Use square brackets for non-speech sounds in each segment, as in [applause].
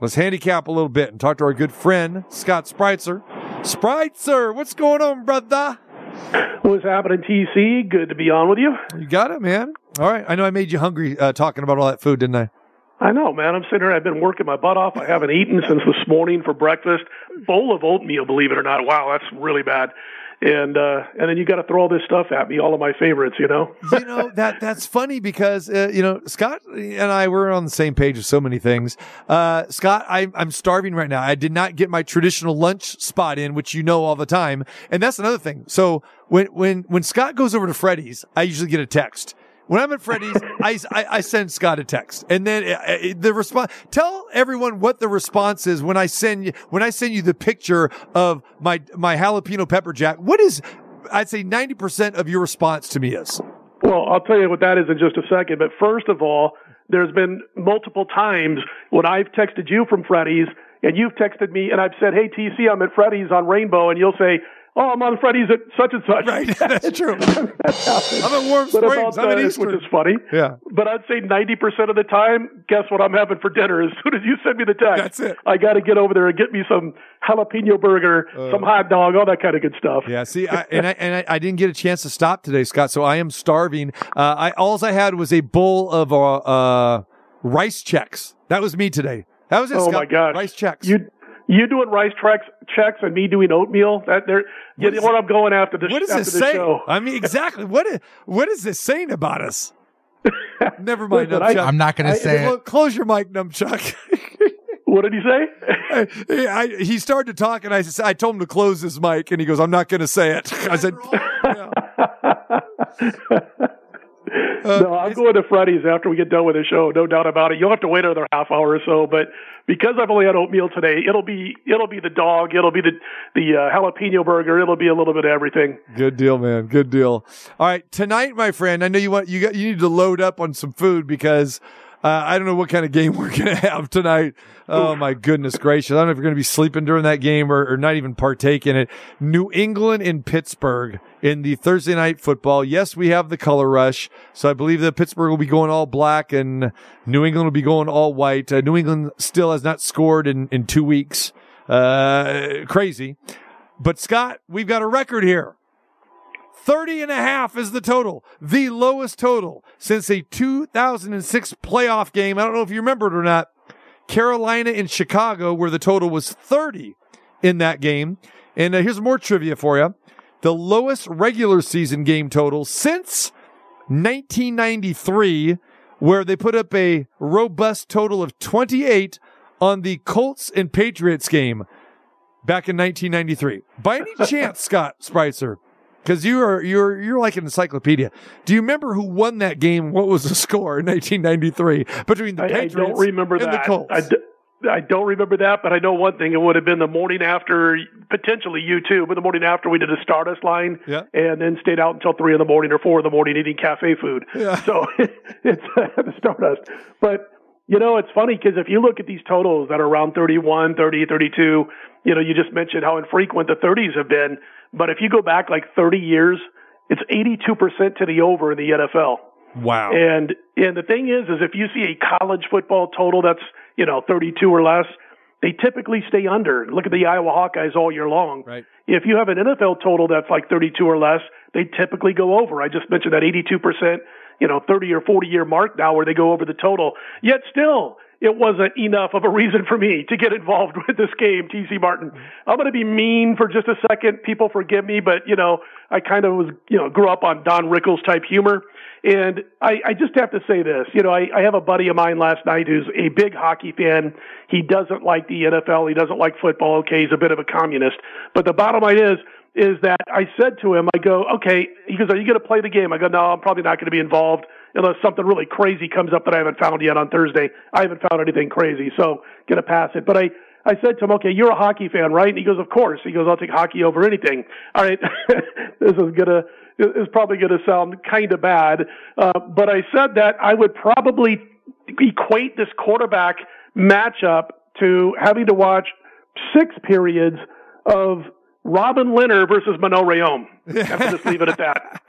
Let's handicap a little bit and talk to our good friend, Scott Spreitzer. Spreitzer, what's going on, brother? What's happening, TC? Good to be on with you. You got it, man. All right. I know I made you hungry uh, talking about all that food, didn't I? I know, man. I'm sitting here. I've been working my butt off. I haven't eaten since this morning for breakfast. Bowl of oatmeal, believe it or not. Wow, that's really bad and uh, and then you got to throw all this stuff at me, all of my favorites, you know. [laughs] you know that that's funny because uh, you know Scott and I were on the same page with so many things. Uh, Scott, I, I'm starving right now. I did not get my traditional lunch spot in, which you know all the time, and that's another thing. So when when when Scott goes over to Freddy's, I usually get a text. When I'm at Freddy's, I, I, I, send Scott a text, and then uh, uh, the response. Tell everyone what the response is when I send you when I send you the picture of my my jalapeno pepper jack. What is I'd say ninety percent of your response to me is. Well, I'll tell you what that is in just a second. But first of all, there's been multiple times when I've texted you from Freddy's and you've texted me and I've said, Hey TC, I'm at Freddy's on Rainbow and you'll say, oh, I'm on Freddy's at such and such. Right, [laughs] [laughs] that's true. that's I'm at Warm Springs. About, I'm uh, Which is funny. Yeah. But I'd say 90% of the time, guess what I'm having for dinner? As soon as you send me the text, that's it. I got to get over there and get me some jalapeno burger, uh, some hot dog, all that kind of good stuff. Yeah. See, I, and I and I, I, didn't get a chance to stop today, Scott. So I am starving. Uh, I all I had was a bowl of uh, uh, Rice Chex. That was me today. That was it. Oh Scott. my god, Rice Chex. You you doing rice tracks, checks and me doing oatmeal. That there, you know what I'm going after this. What does this say? Show. I mean, exactly. what is what is this saying about us? [laughs] Never mind. Listen, I, am not going to say it. Close your mic, Numchuck. [laughs] what did he say? I, I, he started to talk, and I I told him to close his mic, and he goes, "I'm not going to say it." [laughs] I said. Uh, no, I'm going to Freddy's after we get done with the show. No doubt about it. You'll have to wait another half hour or so, but because I've only had oatmeal today, it'll be it'll be the dog, it'll be the the uh, jalapeno burger, it'll be a little bit of everything. Good deal, man. Good deal. All right, tonight, my friend. I know you want you got you need to load up on some food because uh, I don't know what kind of game [laughs] we're going to have tonight. Oh my goodness gracious. I don't know if you're going to be sleeping during that game or, or, not even partake in it. New England in Pittsburgh in the Thursday night football. Yes, we have the color rush. So I believe that Pittsburgh will be going all black and New England will be going all white. Uh, New England still has not scored in, in two weeks. Uh, crazy. But Scott, we've got a record here. 30 and a half is the total, the lowest total since a 2006 playoff game. I don't know if you remember it or not. Carolina and Chicago, where the total was 30 in that game. And uh, here's more trivia for you. The lowest regular season game total since 1993, where they put up a robust total of 28 on the Colts and Patriots game back in 1993. By any [laughs] chance, Scott Spreitzer, because you are you're you're like an encyclopedia. Do you remember who won that game? What was the [laughs] score in 1993 between the I, Patriots I don't remember and that. the Colts? I d- I don't remember that, but I know one thing. It would have been the morning after, potentially you too, but the morning after we did a Stardust line, yeah. and then stayed out until three in the morning or four in the morning eating cafe food. Yeah. So [laughs] it's uh, [laughs] the Stardust. But you know, it's funny because if you look at these totals that are around 31, 30, 32, you know, you just mentioned how infrequent the 30s have been. But if you go back like 30 years, it's 82% to the over in the NFL. Wow. And and the thing is is if you see a college football total that's, you know, 32 or less, they typically stay under. Look at the Iowa Hawkeyes all year long. Right. If you have an NFL total that's like 32 or less, they typically go over. I just mentioned that 82%, you know, 30 or 40 year mark now where they go over the total. Yet still, it wasn't enough of a reason for me to get involved [laughs] with this game, TC Martin. I'm going to be mean for just a second. People forgive me, but you know, I kind of was, you know, grew up on Don Rickles type humor. And I, I just have to say this, you know, I, I have a buddy of mine last night who's a big hockey fan. He doesn't like the NFL. He doesn't like football. Okay. He's a bit of a communist, but the bottom line is, is that I said to him, I go, okay, he goes, are you going to play the game? I go, no, I'm probably not going to be involved unless something really crazy comes up that I haven't found yet on Thursday. I haven't found anything crazy, so gonna pass it. But I, I said to him, okay, you're a hockey fan, right? And he goes, of course. He goes, I'll take hockey over anything. All right. [laughs] this is gonna, is probably gonna sound kind of bad. Uh, but I said that I would probably equate this quarterback matchup to having to watch six periods of Robin Lehner versus Mano Rayom. I [laughs] have just leave it at that.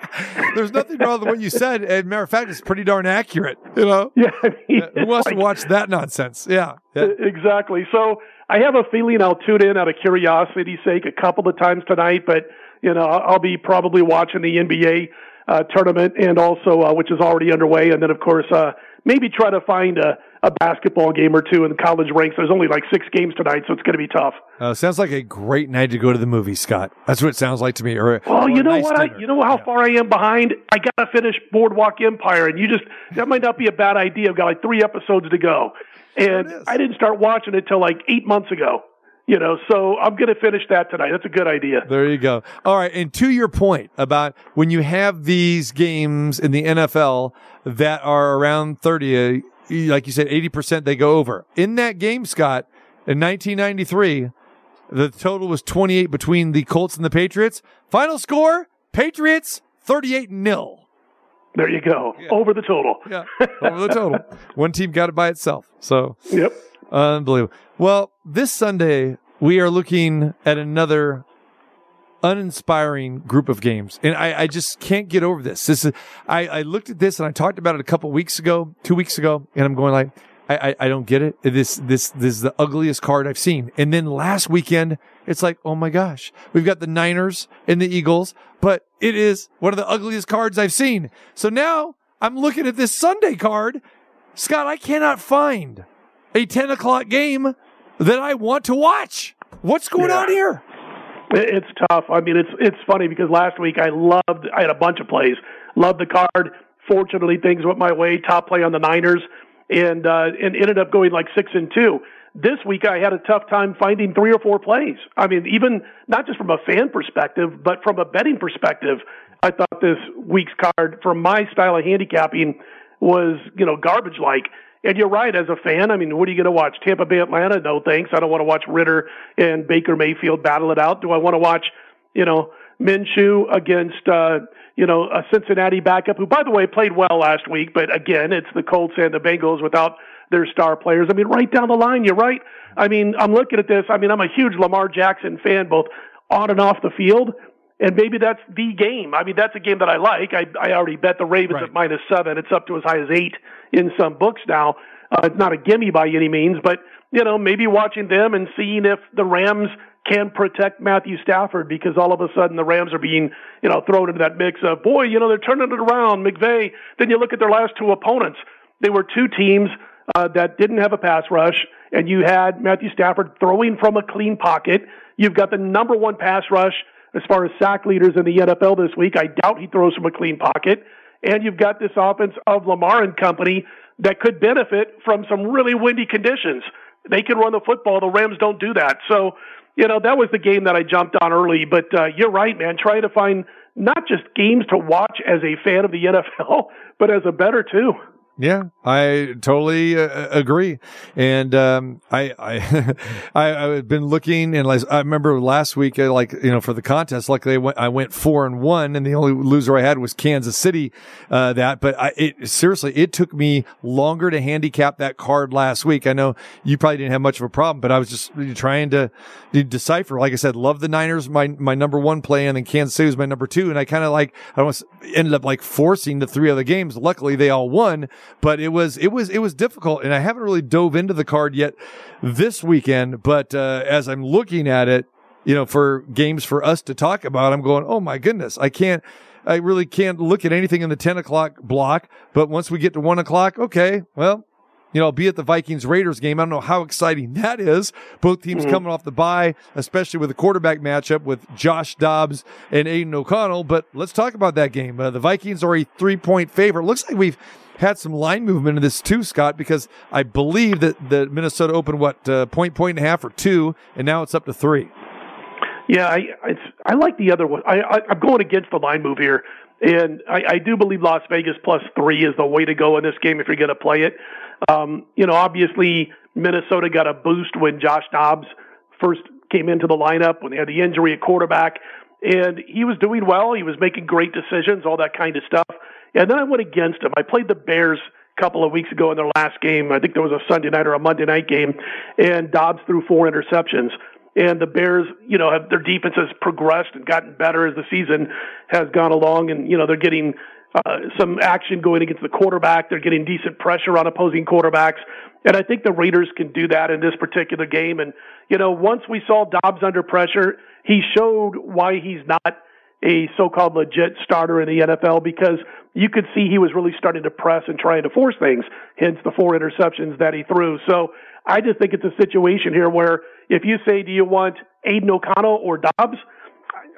[laughs] There's nothing wrong with what you said. And matter of fact, it's pretty darn accurate. You know? [laughs] Yeah. I mean, Who wants like, to watch that nonsense? Yeah. yeah. Exactly. So I have a feeling I'll tune in out of curiosity's sake a couple of times tonight, but you know I'll be probably watching the NBA uh, tournament and also uh, which is already underway, and then of course uh, maybe try to find a, a basketball game or two in the college ranks. There's only like six games tonight, so it's going to be tough. Uh, sounds like a great night to go to the movie, Scott. That's what it sounds like to me. Or, Well, or you know nice what? dinner. I, you know how Yeah. far I am behind. I got to finish Boardwalk Empire, and you just that might not be a bad idea. I've got like three episodes to go, and. I didn't start watching it till like eight months ago. You know, so I'm going to finish that tonight. That's a good idea. There you go. All right. And to your point about when you have these games in the NFL that are around 30, uh, like you said, 80% they go over. In that game, Scott, in 1993, the total was 28 between the Colts and the Patriots. Final score, Patriots 38 nil. There you go. Over the total. Yeah. Over the total. [laughs] One team got it by itself. So Yep. Unbelievable. Well, this Sunday we are looking at another uninspiring group of games, and I, I just can't get over this. This is I, I looked at this and I talked about it a couple weeks ago, two weeks ago, and I'm going like, I, I, I don't get it. This this this is the ugliest card I've seen. And then last weekend, it's like, oh my gosh, we've got the Niners and the Eagles, but it is one of the ugliest cards I've seen. So now I'm looking at this Sunday card. Scott, I cannot find a 10 o'clock game that I want to watch. What's going Yeah. on here? It- It's tough. I mean, it's it's funny because last week I loved. I had a bunch of plays. Loved the card. Fortunately, things went my way. Top play on the Niners, and uh, and ended up going like six and two. This week I had a tough time finding three or four plays. I mean, even not just from a fan perspective, but from a betting perspective, I thought this week's card, from my style of handicapping, was you know garbage like. And you're right, as a fan, I mean, what are you going to watch? Tampa Bay, Atlanta? No thanks. I don't want to watch Ridder and Baker Mayfield battle it out. Do I want to watch, you know, Minshew against, uh, you know, a Cincinnati backup who, by the way, played well last week, but again, it's the Colts and the Bengals without their star players. I mean, right down the line, you're right. I mean, I'm looking at this. I mean, I'm a huge Lamar Jackson fan, both on and off the field. And maybe that's the game. I mean, that's a game that I like. I, I already bet the Ravens Right. at minus seven. It's up to as high as eight in some books now. Uh, it's not a gimme by any means, but you know, maybe watching them and seeing if the Rams can protect Matthew Stafford because all of a sudden the Rams are being, you know, thrown into that mix of boy, you know, they're turning it around. McVay. Then you look at their last two opponents. They were two teams uh, that didn't have a pass rush, and you had Matthew Stafford throwing from a clean pocket. You've got the number one pass rush as far as sack leaders in the NFL this week. I doubt he throws from a clean pocket. And you've got this offense of Lamar and company that could benefit from some really windy conditions. They can run the football. The Rams don't do that. So, you know, that was the game that I jumped on early. But uh, you're right, man. Trying to find not just games to watch as a fan of the NFL, [laughs] but as a better too. Yeah, I totally uh, agree. And um, I, I, [laughs] I, I've been looking, and like, I remember last week, uh, like you know, for the contest, like they went, I went four and one, and the only loser I had was Kansas City. Uh, that, but I, it seriously, it took me longer to handicap that card last week. I know you probably didn't have much of a problem, but I was just trying to, to decipher. Like I said, love the Niners, my my number one play, and then Kansas City was my number two, and I kind of like I almost ended up like forcing the three other games. Luckily, they all won but it was it was it was difficult and i haven't really dove into the card yet this weekend but uh, as i'm looking at it you know for games for us to talk about i'm going oh my goodness i can't i really can't look at anything in the 10 o'clock block but once we get to 1 o'clock okay well you know, I'll be at the Vikings Raiders game. I don't know how exciting that is. Both teams coming off the bye, especially with the quarterback matchup with Josh Dobbs and Aidan O'Connell. But let's talk about that game. Uh, the Vikings are a three point favorite. Looks like we've had some line movement in this too, Scott, because I believe that the Minnesota opened what uh, point, point and a half or two, and now it's up to three. Yeah, I I like the other one. I, I I'm going against the line move here, and I, I do believe Las Vegas plus three is the way to go in this game if you're going to play it. Um, you know, obviously Minnesota got a boost when Josh Dobbs first came into the lineup when they had the injury at quarterback, and he was doing well. He was making great decisions, all that kind of stuff. And then I went against him. I played the Bears a couple of weeks ago in their last game. I think there was a Sunday night or a Monday night game, and Dobbs threw four interceptions. And the Bears, you know, have their defense has progressed and gotten better as the season has gone along. And, you know, they're getting uh, some action going against the quarterback. They're getting decent pressure on opposing quarterbacks. And I think the Raiders can do that in this particular game. And, you know, once we saw Dobbs under pressure, he showed why he's not a so-called legit starter in the NFL because you could see he was really starting to press and trying to force things, hence the four interceptions that he threw. So I just think it's a situation here where if you say, do you want Aidan O'Connell or Dobbs?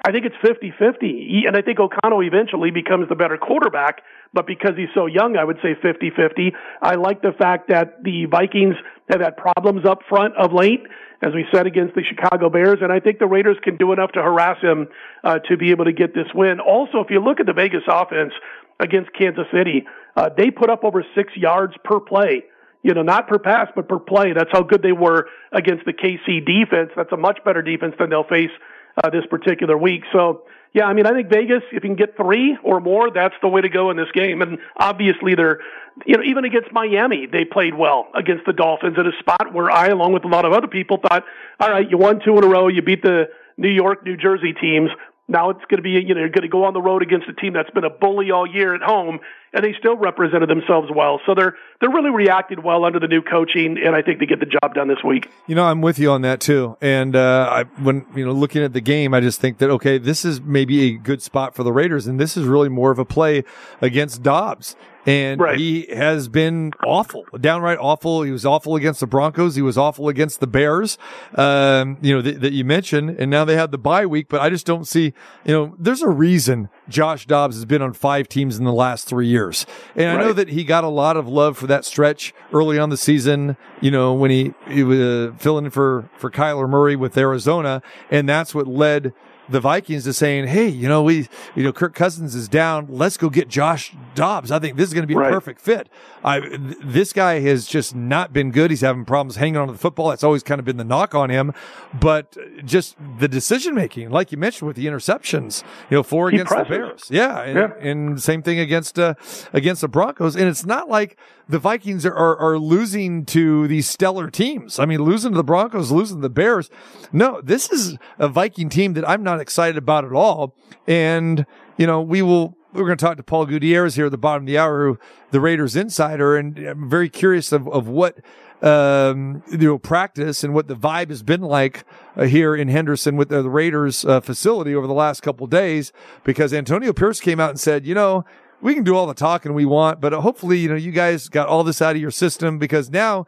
I think it's 50-50. And I think O'Connell eventually becomes the better quarterback, but because he's so young, I would say 50-50. I like the fact that the Vikings have had problems up front of late, as we said, against the Chicago Bears, and I think the Raiders can do enough to harass him uh, to be able to get this win. Also, if you look at the Vegas offense against Kansas City, uh, they put up over six yards per play you know, not per pass, but per play. That's how good they were against the KC defense. That's a much better defense than they'll face uh, this particular week. So, yeah, I mean, I think Vegas, if you can get three or more, that's the way to go in this game. And obviously, they're, you know, even against Miami, they played well against the Dolphins at a spot where I, along with a lot of other people, thought, all right, you won two in a row, you beat the New York, New Jersey teams. Now it's going to be, you know, you're going to go on the road against a team that's been a bully all year at home, and they still represented themselves well. So they're they're really reacted well under the new coaching, and I think they get the job done this week. You know, I'm with you on that too. And uh, I, when you know looking at the game, I just think that okay, this is maybe a good spot for the Raiders, and this is really more of a play against Dobbs and right. he has been awful, downright awful. He was awful against the Broncos. He was awful against the Bears, um, you know, th- that you mentioned. And now they have the bye week, but I just don't see, you know, there's a reason Josh Dobbs has been on five teams in the last three years. And I know that he got a lot of love for that stretch early on the season, you know, when he, he was uh, filling for, for Kyler Murray with Arizona. And that's what led the Vikings to saying, "Hey, you know, we, you know, Kirk Cousins is down. Let's go get Josh Dobbs. I think this is going to be a perfect fit." I, th- this guy has just not been good. He's having problems hanging on to the football. That's always kind of been the knock on him. But just the decision making, like you mentioned with the interceptions, you know, four against the Bears, yeah, and, yeah. and same thing against uh, against the Broncos. And it's not like the Vikings are, are, are losing to these stellar teams. I mean, losing to the Broncos, losing to the Bears. No, this is a Viking team that I'm not excited about at all. And, you know, we will, we're going to talk to Paul Gutierrez here at the bottom of the hour, who the Raiders insider, and I'm very curious of, of what um, you know, practice and what the vibe has been like uh, here in Henderson with the, the Raiders uh, facility over the last couple days, because Antonio Pierce came out and said, you know, we can do all the talking we want, but hopefully, you know, you guys got all this out of your system because now,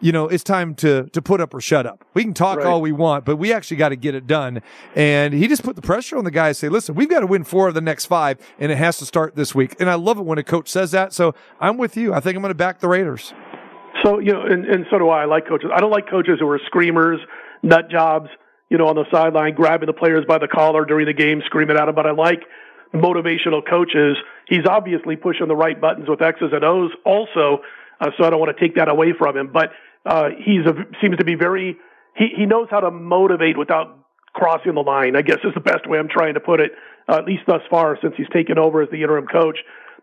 you know, it's time to, to put up or shut up. We can talk right. all we want, but we actually got to get it done. And he just put the pressure on the guys, say, listen, we've got to win four of the next five and it has to start this week. And I love it when a coach says that. So I'm with you. I think I'm going to back the Raiders. So, you know, and, and so do I. I like coaches. I don't like coaches who are screamers, nut jobs, you know, on the sideline, grabbing the players by the collar during the game, screaming at them. But I like motivational coaches. He's obviously pushing the right buttons with X's and O's also, uh, so I don't want to take that away from him. But uh, he's a, seems to be very he he knows how to motivate without crossing the line. I guess is the best way I'm trying to put it, uh, at least thus far since he's taken over as the interim coach.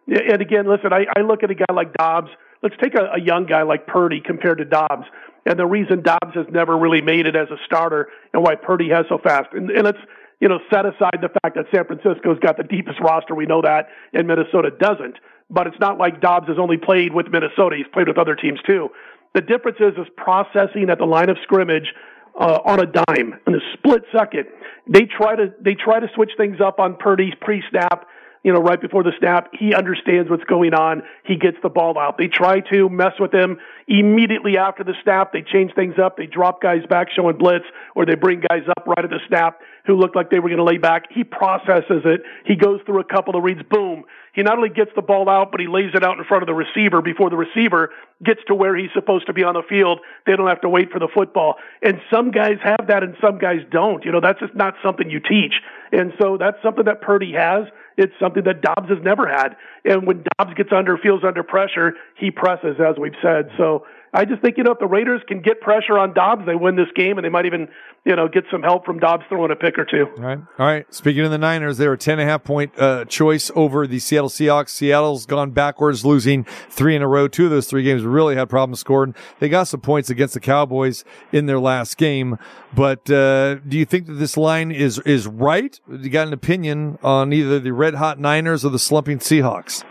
And again, listen, I, I look at a guy like Dobbs. Let's take a, a young guy like Purdy compared to Dobbs, and the reason Dobbs has never really made it as a starter, and why Purdy has so fast. And, and let's you know, set aside the fact that San Francisco's got the deepest roster. We know that, and Minnesota doesn't. But it's not like Dobbs has only played with Minnesota. He's played with other teams too. The difference is, is processing at the line of scrimmage uh, on a dime in a split second. They try to they try to switch things up on Purdy's pre-snap you know, right before the snap. He understands what's going on. He gets the ball out. They try to mess with him immediately after the snap. They change things up. They drop guys back showing blitz or they bring guys up right at the snap who looked like they were going to lay back. He processes it. He goes through a couple of reads. Boom. He not only gets the ball out, but he lays it out in front of the receiver before the receiver gets to where he's supposed to be on the field. They don't have to wait for the football. And some guys have that and some guys don't. You know, that's just not something you teach. And so that's something that Purdy has. It's something that Dobbs has never had. And when Dobbs gets under, feels under pressure, he presses, as we've said. So I just think, you know, if the Raiders can get pressure on Dobbs, they win this game and they might even, you know, get some help from Dobbs throwing a pick or two. All right. All right. Speaking of the Niners, they were 10 and a half point uh, choice over the Seattle Seahawks. Seattle's gone backwards, losing three in a row. Two of those three games really had problems scoring. They got some points against the Cowboys in their last game. But uh, do you think that this line is is right? You got an opinion on either the red hot Niners or the slumping Seahawks?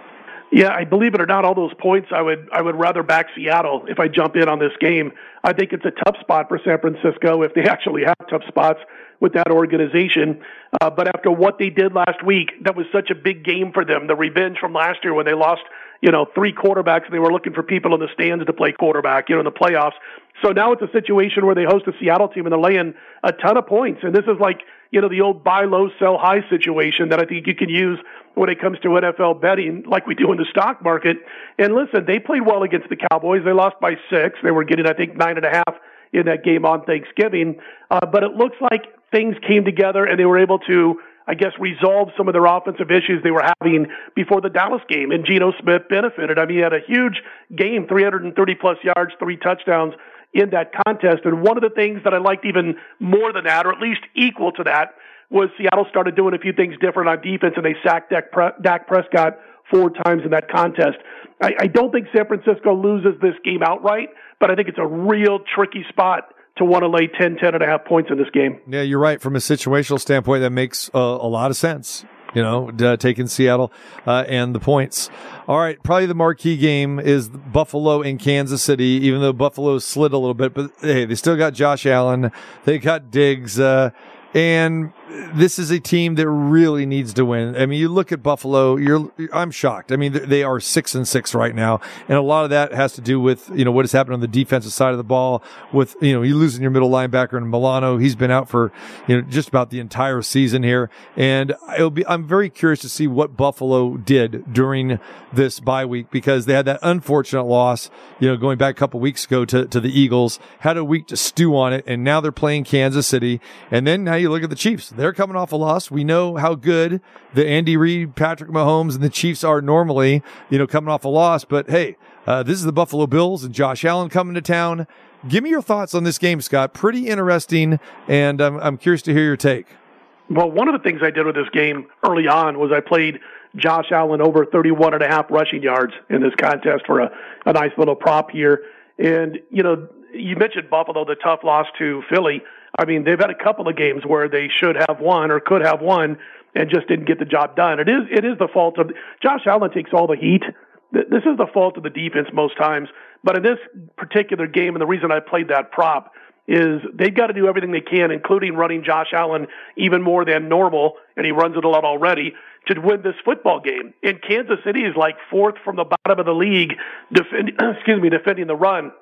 Yeah, I believe it or not, all those points I would I would rather back Seattle if I jump in on this game. I think it's a tough spot for San Francisco if they [laughs] actually have tough spots with that organization. Uh, but after what they did last week, that was such a big game for them. The revenge from last year when they lost, you know, three quarterbacks and they were looking for people in the stands to play quarterback, you know, in the playoffs. So now it's a situation where they host a Seattle team and they're laying a ton of points. And this is like, you know, the old buy low, sell high situation that I think you can use when it comes to NFL betting, like we do in the stock market. And listen, they played well against the Cowboys. They lost by six. They were getting, I think, nine and a half in that game on Thanksgiving. Uh, but it looks like things came together and they were able to, I guess, resolve some of their offensive issues they were having before the Dallas game. And Geno Smith benefited. I mean, he had a huge game, 330 plus yards, three touchdowns in that contest. And one of the things that I liked even more than that, or at least equal to that, was Seattle started doing a few things different on defense and they sacked Dak, Pre- Dak Prescott four times in that contest. I, I don't think San Francisco loses this game outright, but I think it's a real tricky spot to want to lay 10, 10 and a half points in this game. Yeah, you're right. From a situational standpoint, that makes a lot of sense. You know, uh, taking Seattle uh, and the points. All right, probably the marquee game is Buffalo and Kansas City. Even though Buffalo slid a little bit, but hey, they still got Josh Allen. They got Diggs. Uh, and this is a team that really needs to win. I mean, you look at Buffalo, you're, I'm shocked. I mean, they are six and six right now. And a lot of that has to do with, you know, what has happened on the defensive side of the ball with, you know, you losing your middle linebacker in Milano. He's been out for, you know, just about the entire season here. And it'll be, I'm very curious to see what Buffalo did during this bye week because they had that unfortunate loss, you know, going back a couple weeks ago to, to the Eagles, had a week to stew on it. And now they're playing Kansas City. And then now you look at the Chiefs they're coming off a loss. We know how good the Andy Reid, Patrick Mahomes, and the Chiefs are normally, you know, coming off a loss. But hey, uh, this is the Buffalo Bills and Josh Allen coming to town. Give me your thoughts on this game, Scott. Pretty interesting, and I'm, I'm curious to hear your take. Well, one of the things I did with this game early on was I played Josh Allen over 31 and a half rushing yards in this contest for a, a nice little prop here. And, you know, you mentioned Buffalo, the tough loss to Philly. I mean, they've had a couple of games where they should have won or could have won and just didn't get the job done. It is it is the fault of Josh Allen takes all the heat. This is the fault of the defense most times. But in this particular game, and the reason I played that prop is they've got to do everything they can, including running Josh Allen even more than normal, and he runs it a lot already, to win this football game. And Kansas City is like fourth from the bottom of the league, defend, [clears throat] excuse me, defending the run.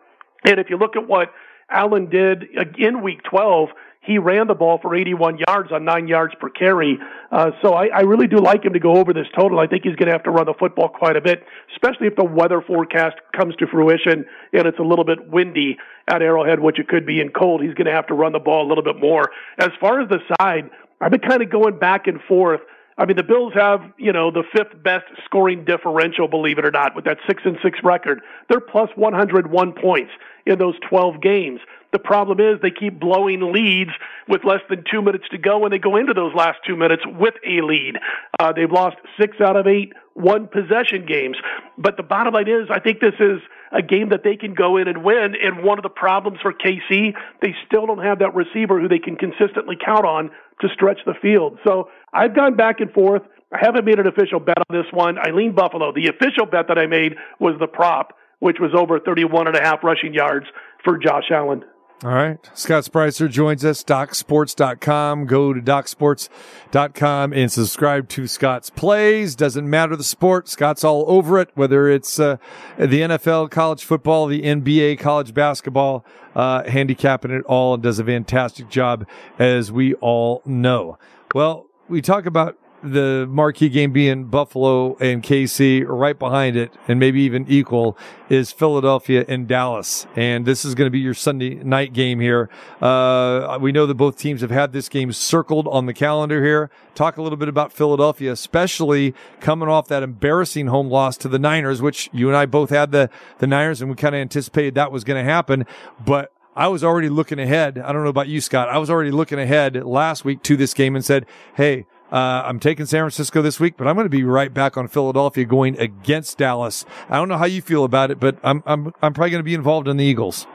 And if you look at what Allen did in week 12, he ran the ball for 81 yards on nine yards per carry. Uh, so I, I really do like him to go over this total. I think he's going to have to run the football quite a bit, especially if the weather forecast comes to fruition and it's a little bit windy at Arrowhead, which it could be, and cold. He's going to have to run the ball a little bit more. As far as the side, I've been kind of going back and forth. I mean, the Bills have, you know, the fifth best scoring differential, believe it or not, with that six and six record. They're plus 101 points in those 12 games. The problem is they keep blowing leads with less than two minutes to go when they go into those last two minutes with a lead. Uh, they've lost six out of eight one possession games. But the bottom line is, I think this is a game that they can go in and win. And one of the problems for KC, they still don't have that receiver who they can consistently count on to stretch the field. So I've gone back and forth. I haven't made an official bet on this one. I lean Buffalo. The official bet that I made was the prop which was over 31 and a half rushing yards for Josh Allen. All right. Scott Spreitzer joins us, DocSports.com. Go to DocSports.com and subscribe to Scott's plays. Doesn't matter the sport. Scott's all over it, whether it's uh, the NFL, college football, the NBA, college basketball, uh, handicapping it all and does a fantastic job, as we all know. Well, we talk about the marquee game being Buffalo and KC. Right behind it, and maybe even equal, is Philadelphia and Dallas. And this is going to be your Sunday night game here. Uh, we know that both teams have had this game circled on the calendar here. Talk a little bit about Philadelphia, especially coming off that embarrassing home loss to the Niners, which you and I both had the, the Niners, and we kind of anticipated that was going to happen. But I was already looking ahead. I don't know about you, Scott. I was already looking ahead last week to this game and said, Hey, uh, I'm taking San Francisco this week, but I'm going to be right back on Philadelphia going against Dallas. I don't know how you feel about it, but I'm, I'm, I'm probably going to be involved in the Eagles.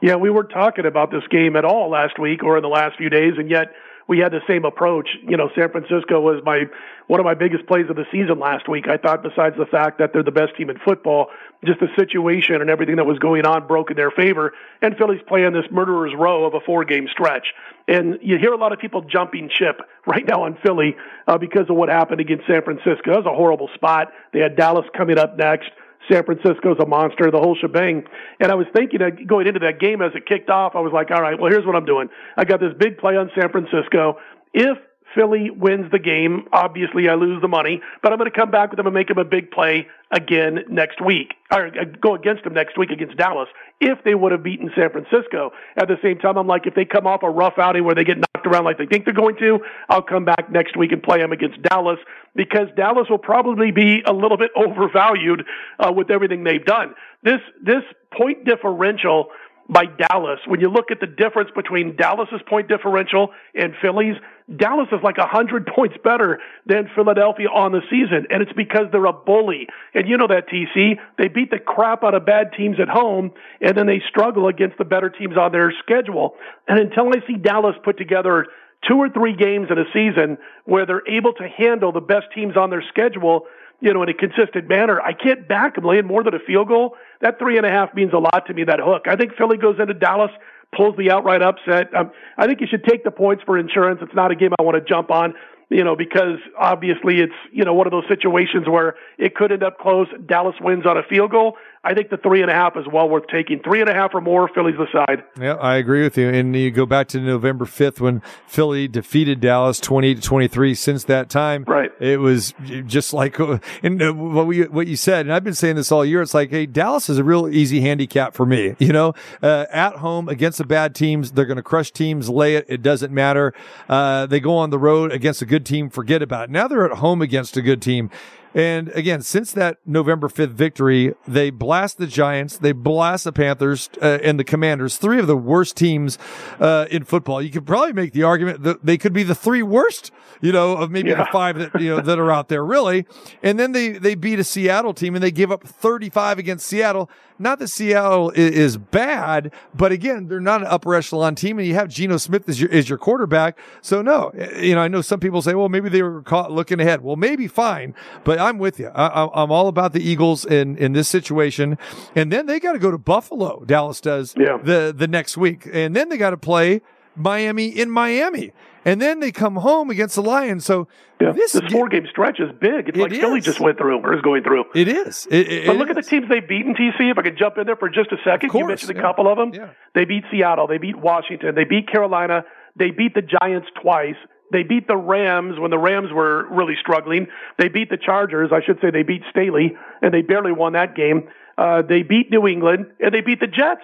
Yeah, we weren't talking about this game at all last week or in the last few days, and yet we had the same approach. You know, San Francisco was my one of my biggest plays of the season last week. I thought, besides the fact that they're the best team in football, just the situation and everything that was going on broke in their favor. And Philly's playing this murderer's row of a four-game stretch, and you hear a lot of people jumping ship right now on Philly uh, because of what happened against San Francisco. That was a horrible spot. They had Dallas coming up next. San Francisco's a monster, the whole shebang. And I was thinking going into that game as it kicked off, I was like, all right, well, here's what I'm doing. I got this big play on San Francisco. If Philly wins the game. Obviously, I lose the money, but I'm going to come back with them and make them a big play again next week, or uh, go against them next week against Dallas if they would have beaten San Francisco. At the same time, I'm like, if they come off a rough outing where they get knocked around like they think they're going to, I'll come back next week and play them against Dallas because Dallas will probably be a little bit [laughs] overvalued uh, with everything they've done. This this point differential by Dallas. When you look at the difference between Dallas's point differential and Philly's, Dallas is like a hundred [laughs] points better than Philadelphia on the season, and it's because they're a bully. And you know that TC, they beat the crap out of bad teams at home, and then they struggle against the better teams on their schedule. And until I see Dallas put together two or three games in a season where they're able to handle the best teams on their schedule, you know, in a consistent manner. I can't back them laying more than a field goal. That three and a half means a lot to me, that hook. I think Philly goes into Dallas, pulls the outright upset. Um, I think you should take the points for insurance. It's not a game I want to jump on you know, because obviously it's, you know, one of those situations where it could end up close. Dallas wins on a field goal. I think the three and a half is well worth taking. Three and a half or more, Philly's the side. Yeah, I agree with you. And you go back to November 5th when Philly defeated Dallas 28 to 23. Since that time, right. it was just like, [laughs] and uh, what we, what you said, and I've been saying this all year. It's like, hey, Dallas is a real easy handicap for me. [laughs] You know, uh, at home against the bad teams, they're going to crush teams, lay it. It doesn't matter. Uh, they go on the road against a good team, forget about it. Now they're at home against a good team. And again, since that November 5th victory, they blast the Giants, they blast the Panthers uh, and the Commanders, three of the worst teams uh, in football. You could probably make the argument that they could be the three worst, you know, of maybe yeah. the five that, you know, that are out there really. And then they, they beat a Seattle team and they give up 35 against Seattle. Not that Seattle is, is bad, but again, they're not an upper echelon team and you have Geno Smith as your, as your quarterback. So no, you know, I know some people say, well, maybe they were caught looking ahead. Well, maybe fine, but I'm with you. I, am all about the Eagles in, in this situation. And then they got to go to Buffalo. Dallas does yeah. the, the next week. And then they got to play Miami in Miami. And then they come home against the Lions. So yeah. this, this four game stretch is big. It's it like is. Philly just went through or is going through. It is. It, it, but look at the teams they've beaten, TC. If I could jump in there for just a second, course, you mentioned a couple of them. Yeah. They beat Seattle. They beat Washington. They beat Carolina. They beat the Giants twice. They beat the Rams when the Rams were really struggling. They beat the Chargers. I should say they beat Staley, and they barely won that game. Uh, they beat New England, and they beat the Jets.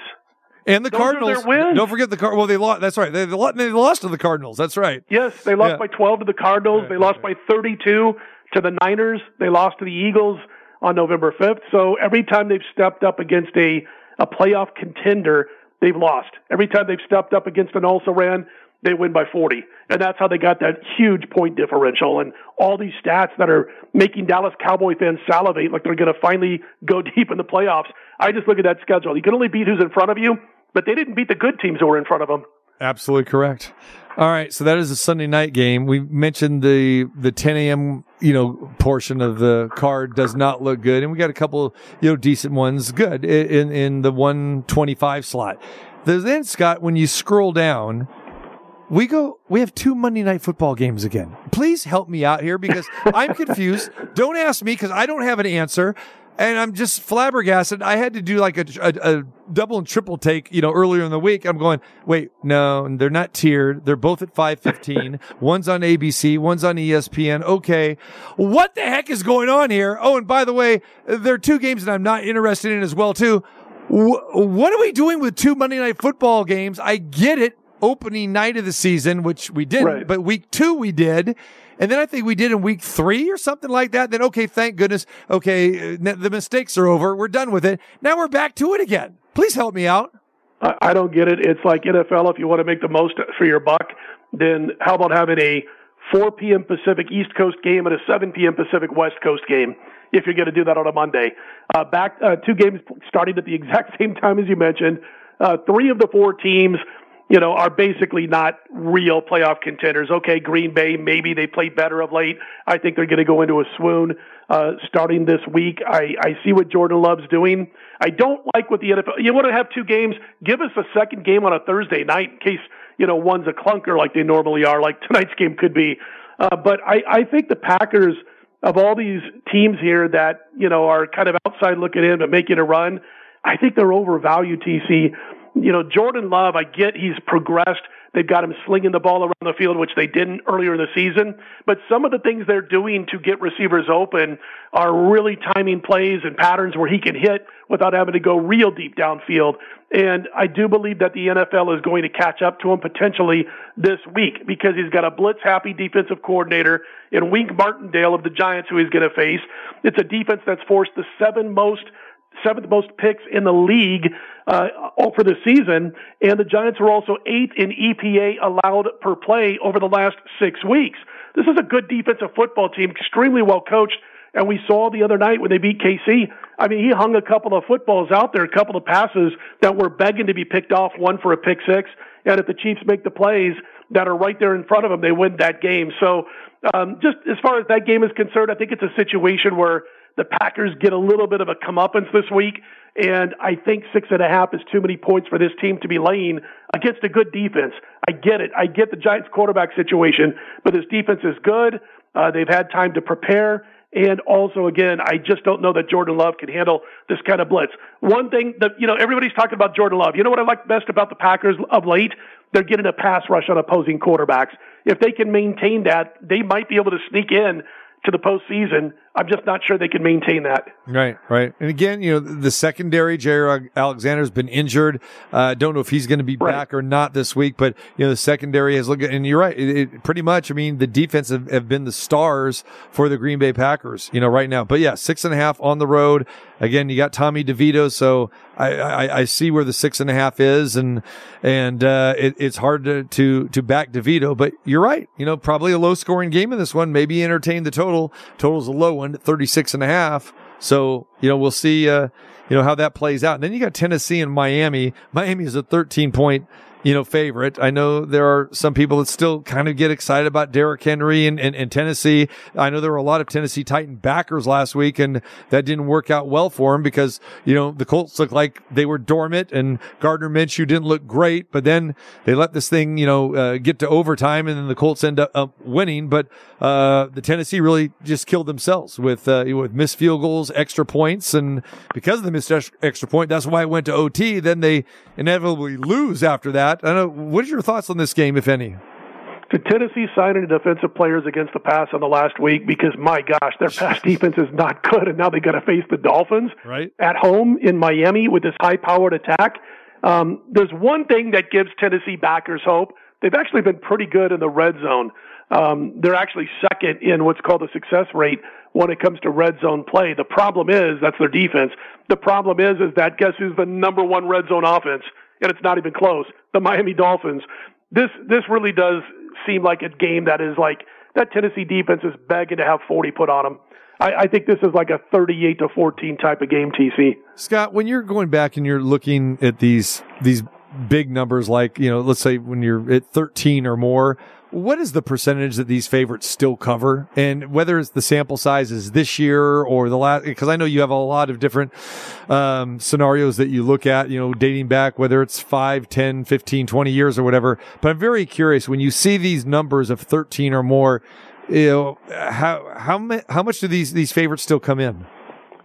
And the Those Cardinals. Don't forget the Card. Well, they lost. That's right. They, they lost to the Cardinals. That's right. Yes, they lost yeah. by 12 to the Cardinals. Right, they lost right. by 32 to the Niners. They lost to the Eagles on November 5th. So every time they've stepped up against a a playoff contender, they've lost. Every time they've stepped up against an also ran, they win by 40. And that's how they got that huge point differential and all these stats that are making Dallas Cowboy fans salivate like they're going to finally go [laughs] deep in the playoffs. I just look at that schedule. You can only beat who's in front of you, but they didn't beat the good teams who were in front of them. Absolutely correct. All right, so that is a Sunday night game. We mentioned the the 10 a.m. you know portion of the card does not look good, and we got a couple you know decent ones good in in the 125 slot. Then Scott, when you scroll down, we go, we have two Monday night football games again. Please help me out here because [laughs] I'm confused. Don't ask me because I don't have an answer. And I'm just flabbergasted. I had to do like a, a, a, double and triple take, you know, earlier in the week. I'm going, wait, no, they're not tiered. They're both at 515. [laughs] one's on ABC, one's on ESPN. Okay. What the heck is going on here? Oh, and by the way, there are two games that I'm not interested in as well, too. what are we doing with two Monday night football games? I get it opening night of the season, which we didn't, right. but week two we did. And then I think we did in week three or something like that. Then, okay, thank goodness. Okay, uh, the mistakes are over. We're done with it. Now we're back to it again. Please help me out. I don't get it. It's like NFL. If you want to make the most for your buck, then how about having a 4 p.m. Pacific East Coast game and a 7 p.m. Pacific West Coast game? If you're going to do that on a Monday, uh, back uh, two games starting at the [laughs] exact same time as you mentioned. Uh, three of the four teams you know, are basically not real playoff contenders. Okay, Green Bay, maybe they played better of late. I think they're going to go into a swoon uh, starting this week. I, I see what Jordan Love's doing. I don't like what the NFL. You want to have two games? Give us a second game on a Thursday night in case you know one's a clunker like they normally are, like [laughs] tonight's game could be. Uh, but I, I think the Packers of all these teams here that you know are kind of outside looking in but making a run. I think they're overvalued, TC you know, Jordan Love, I get he's progressed. They've got him slinging the ball around the field, which they didn't earlier in the season. But some of the things they're doing to get receivers open are really timing plays and patterns where he can hit without having to go real deep downfield. And I do believe that the NFL is going to catch up to him potentially this week because he's got a blitz happy defensive coordinator in Wink Martindale of the Giants who he's going to face. It's a defense that's forced the seven most seventh most picks in the league uh, for the season, and the Giants were also eighth in EPA allowed per play over the last six weeks. This is a good defensive football team, extremely well coached. And we saw the other night when they beat KC. I mean, he hung a couple of footballs out there, a couple of passes that were begging to be picked off, one for a pick six. And if the Chiefs make the plays that are right there in front of them, they win that game. So, um, just as far as that game is concerned, I think it's a situation where the Packers get a little bit of a comeuppance this week, and I think six and a half is too many points for this team to be laying against a good defense. I get it. I get the Giants quarterback situation, but this defense is good. Uh, they've had time to prepare. And also, again, I just don't know that Jordan Love can handle this kind of blitz. One thing that, you know, everybody's talking about Jordan Love. You know what I like best about the Packers of late? They're getting a pass rush on opposing quarterbacks. If they can maintain that, they might be able to sneak in to the postseason. I'm just not sure they can maintain that. Right, right. And again, you know, the secondary, Jaire Alexander's been injured. Uh, don't know if he's going to be right. back or not this week, but you know, the secondary has looked, and you're right. It, it, pretty much, I mean, the defense have, have, been the stars for the Green Bay Packers, you know, right now. But yeah, six and a half on the road. Again, you got Tommy DeVito, so I, I, I see where the six and a half is, and and uh, it, it's hard to, to to back DeVito. But you're right. You know, probably a low scoring game in this one. Maybe entertain the total. Total's a low one, 36 and a half. So you know, we'll see. Uh, you know how that plays out. And then you got Tennessee and Miami. Miami is a 13 point you know, favorite. I know there are some people that still kind of get excited about Derrick Henry and, and, and, Tennessee. I know there were a lot of Tennessee Titan backers last week and that didn't work out well for him because, you know, the Colts looked like they were dormant and Gardner Minshew didn't look great, but then they let this thing, you know, uh, get to overtime and then the Colts end up, winning. But, uh, the Tennessee really just killed themselves with, uh, with missed field goals, extra points. And because of the missed extra point, that's why it went to OT. Then they inevitably lose after that that. I know. What are your thoughts on this game, if any? Did Tennessee sign any defensive players against the pass on the last week? Because my gosh, their pass defense is not [laughs] good, and now they got to face the Dolphins right. at home in Miami with this high-powered attack. Um, there's one thing that gives Tennessee backers hope. They've actually been pretty good in the red zone. Um, they're actually second in what's called the success rate when it comes to red zone play. The problem is that's their defense. The problem is is that guess who's the number one red zone offense? And it's not even close. The Miami Dolphins. This this really does seem like a game that is like that Tennessee defense is begging to have 40 put on them. I, I think this is like a 38 to 14 type of game, TC. Scott, when you're going back and you're looking at these these big numbers, like you know, let's say when you're at 13 or more, what is the percentage that these favorites still cover? And whether it's the sample sizes this year or the last, because I know you have a lot of different um, scenarios that you look at, you know, dating back, whether it's 5, 10, 15, 20 years or whatever. But I'm very curious when you see these numbers of 13 or more, you know, how, how, how much do these, these favorites still come in?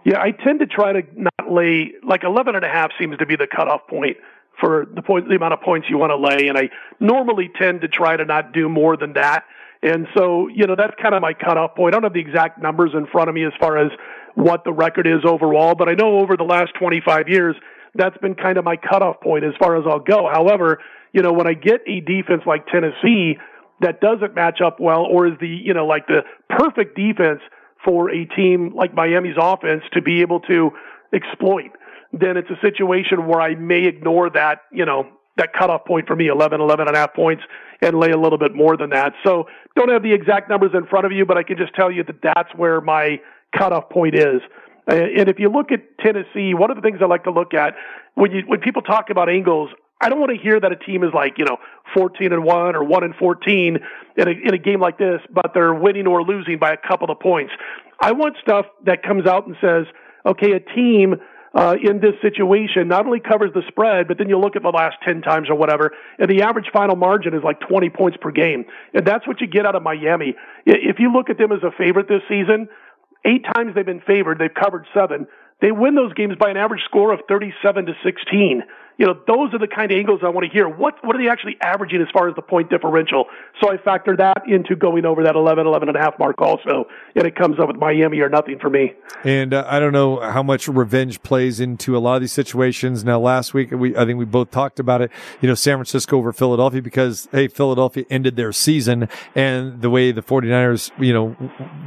Yeah, I tend to try to not lay, like 11 and a half seems to be the cutoff point for the point, the amount of points you want to lay. And I normally tend to try to not do more than that. And so, you know, that's kind of my cutoff point. I don't have the exact numbers in front of me as far as what the record is overall, but I know over the last 25 years, that's been kind of my cutoff point as far as I'll go. However, you know, when I get a defense like Tennessee that doesn't match up well or is the, you know, like the perfect defense for a team like Miami's offense to be able to exploit then it's a situation where I may ignore that, you know, that cutoff point for me, 11, 11 and a half points, and lay a little bit more than that. So don't have the exact numbers in front of you, but I can just tell you that that's where my cutoff point is. And if you look at Tennessee, one of the things I like to look at when you when people talk about angles, I don't want to hear that a team is like you know 14 and one or one and 14 in a, in a game like this, but they're winning or losing by a couple of points. I want stuff that comes out and says, okay, a team uh, in this situation not only covers the spread, but then you look at the last 10 times or whatever, and the average final margin is like 20 points per game. And that's what you get out of Miami. If you look at them as a favorite this season, eight times they've been favored, they've covered seven. They win those games by an average score of 37 to 16 you know, those are the kind of angles I want to hear. What what are they actually averaging as far as the point differential? So I factor that into going over that 11, 11 and a half mark also, and it comes up with Miami or nothing for me. And uh, I don't know how much revenge plays into a lot of these situations. Now, last week we I think we both talked about it. You know, San Francisco over Philadelphia because hey, Philadelphia ended their season and the way the 49ers, you know,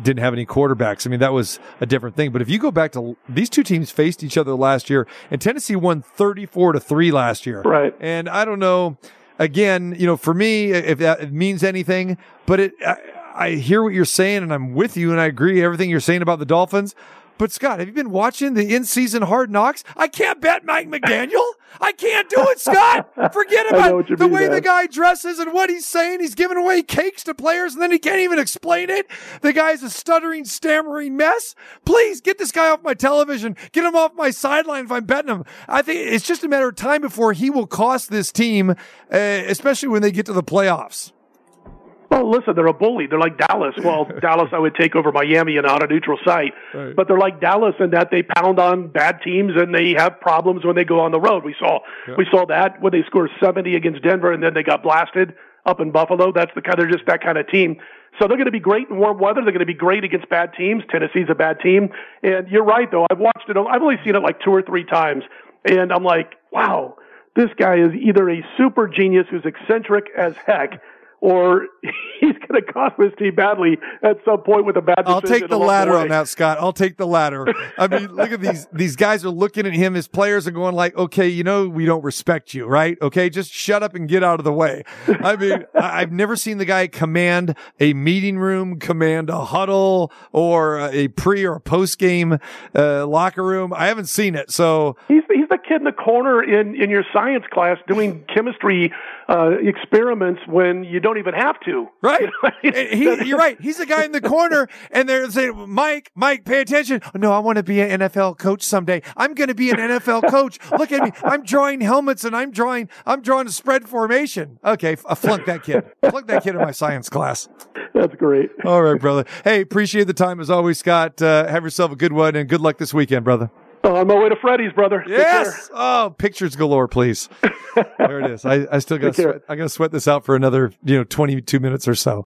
didn't have any quarterbacks. I mean, that was a different thing. But if you go back to these two teams faced each other last year, and Tennessee won 34 to three three last year. Right. And I don't know. Again, you know, for me, if that means anything, but it, I, I hear what you're saying, and I'm with you, and I agree everything you're saying about the Dolphins. But Scott, have you been watching the in-season Hard Knocks? I can't bet Mike McDaniel. I can't do it, Scott. Forget [laughs] about the way man. the guy dresses and what he's saying. He's giving away cakes to players and then he can't even explain it. The guy's a stuttering, stammering mess. Please get this guy off my television. Get him off my sideline if I'm betting him. I think it's just a matter of time before he will cost this team, uh, especially when they get to the playoffs. Well, listen, they're a bully. They're like Dallas. [laughs] Well, Dallas, I would take over Miami and on a neutral site. Right. But they're like Dallas in that they pound on bad teams and they have problems when they go on the road. We saw yeah. we saw that when they scored 70 against Denver and then they got blasted up in Buffalo. That's the kind. They're just that kind of team. So they're going to be great in warm weather. They're going to be great against bad teams. Tennessee's a bad team. And you're right, though. I've watched it. I've only seen it like two or three times, and I'm like, wow, this guy is either a super genius who's eccentric as heck or [laughs] he's going to cost this team badly at some point with a bad. I'll take the latter the on that, Scott. I'll take the latter. I mean, [laughs] look at these these guys are looking at him as players and going like, okay, you know, we don't respect you, right? Okay, just shut up and get out of the way. I mean, I've never seen the guy command a meeting room, command a huddle, or a pre or post game uh, locker room. I haven't seen it, so he's he's the kid in the corner in in your science class doing chemistry uh, experiments when you don't even have to. Right. You know I mean? he, [laughs] you're right. He's the guy in the corner, and they're saying, "Mike, Mike, pay attention." no, I want to be an NFL coach someday. I'm going to be an NFL coach. Look at me. I'm drawing helmets, and I'm drawing. I'm drawing a spread formation. Okay, I flunk that kid. flunk that kid in my science class. That's great. All right, brother. Hey, appreciate the time as always, Scott. Uh, have yourself a good one, and good luck this weekend, brother. Oh, on my way to Freddy's, brother. Yes. Oh, pictures galore, please. [laughs] there it is. I, I still got. I got to sweat this out for another, you know, twenty-two minutes or so.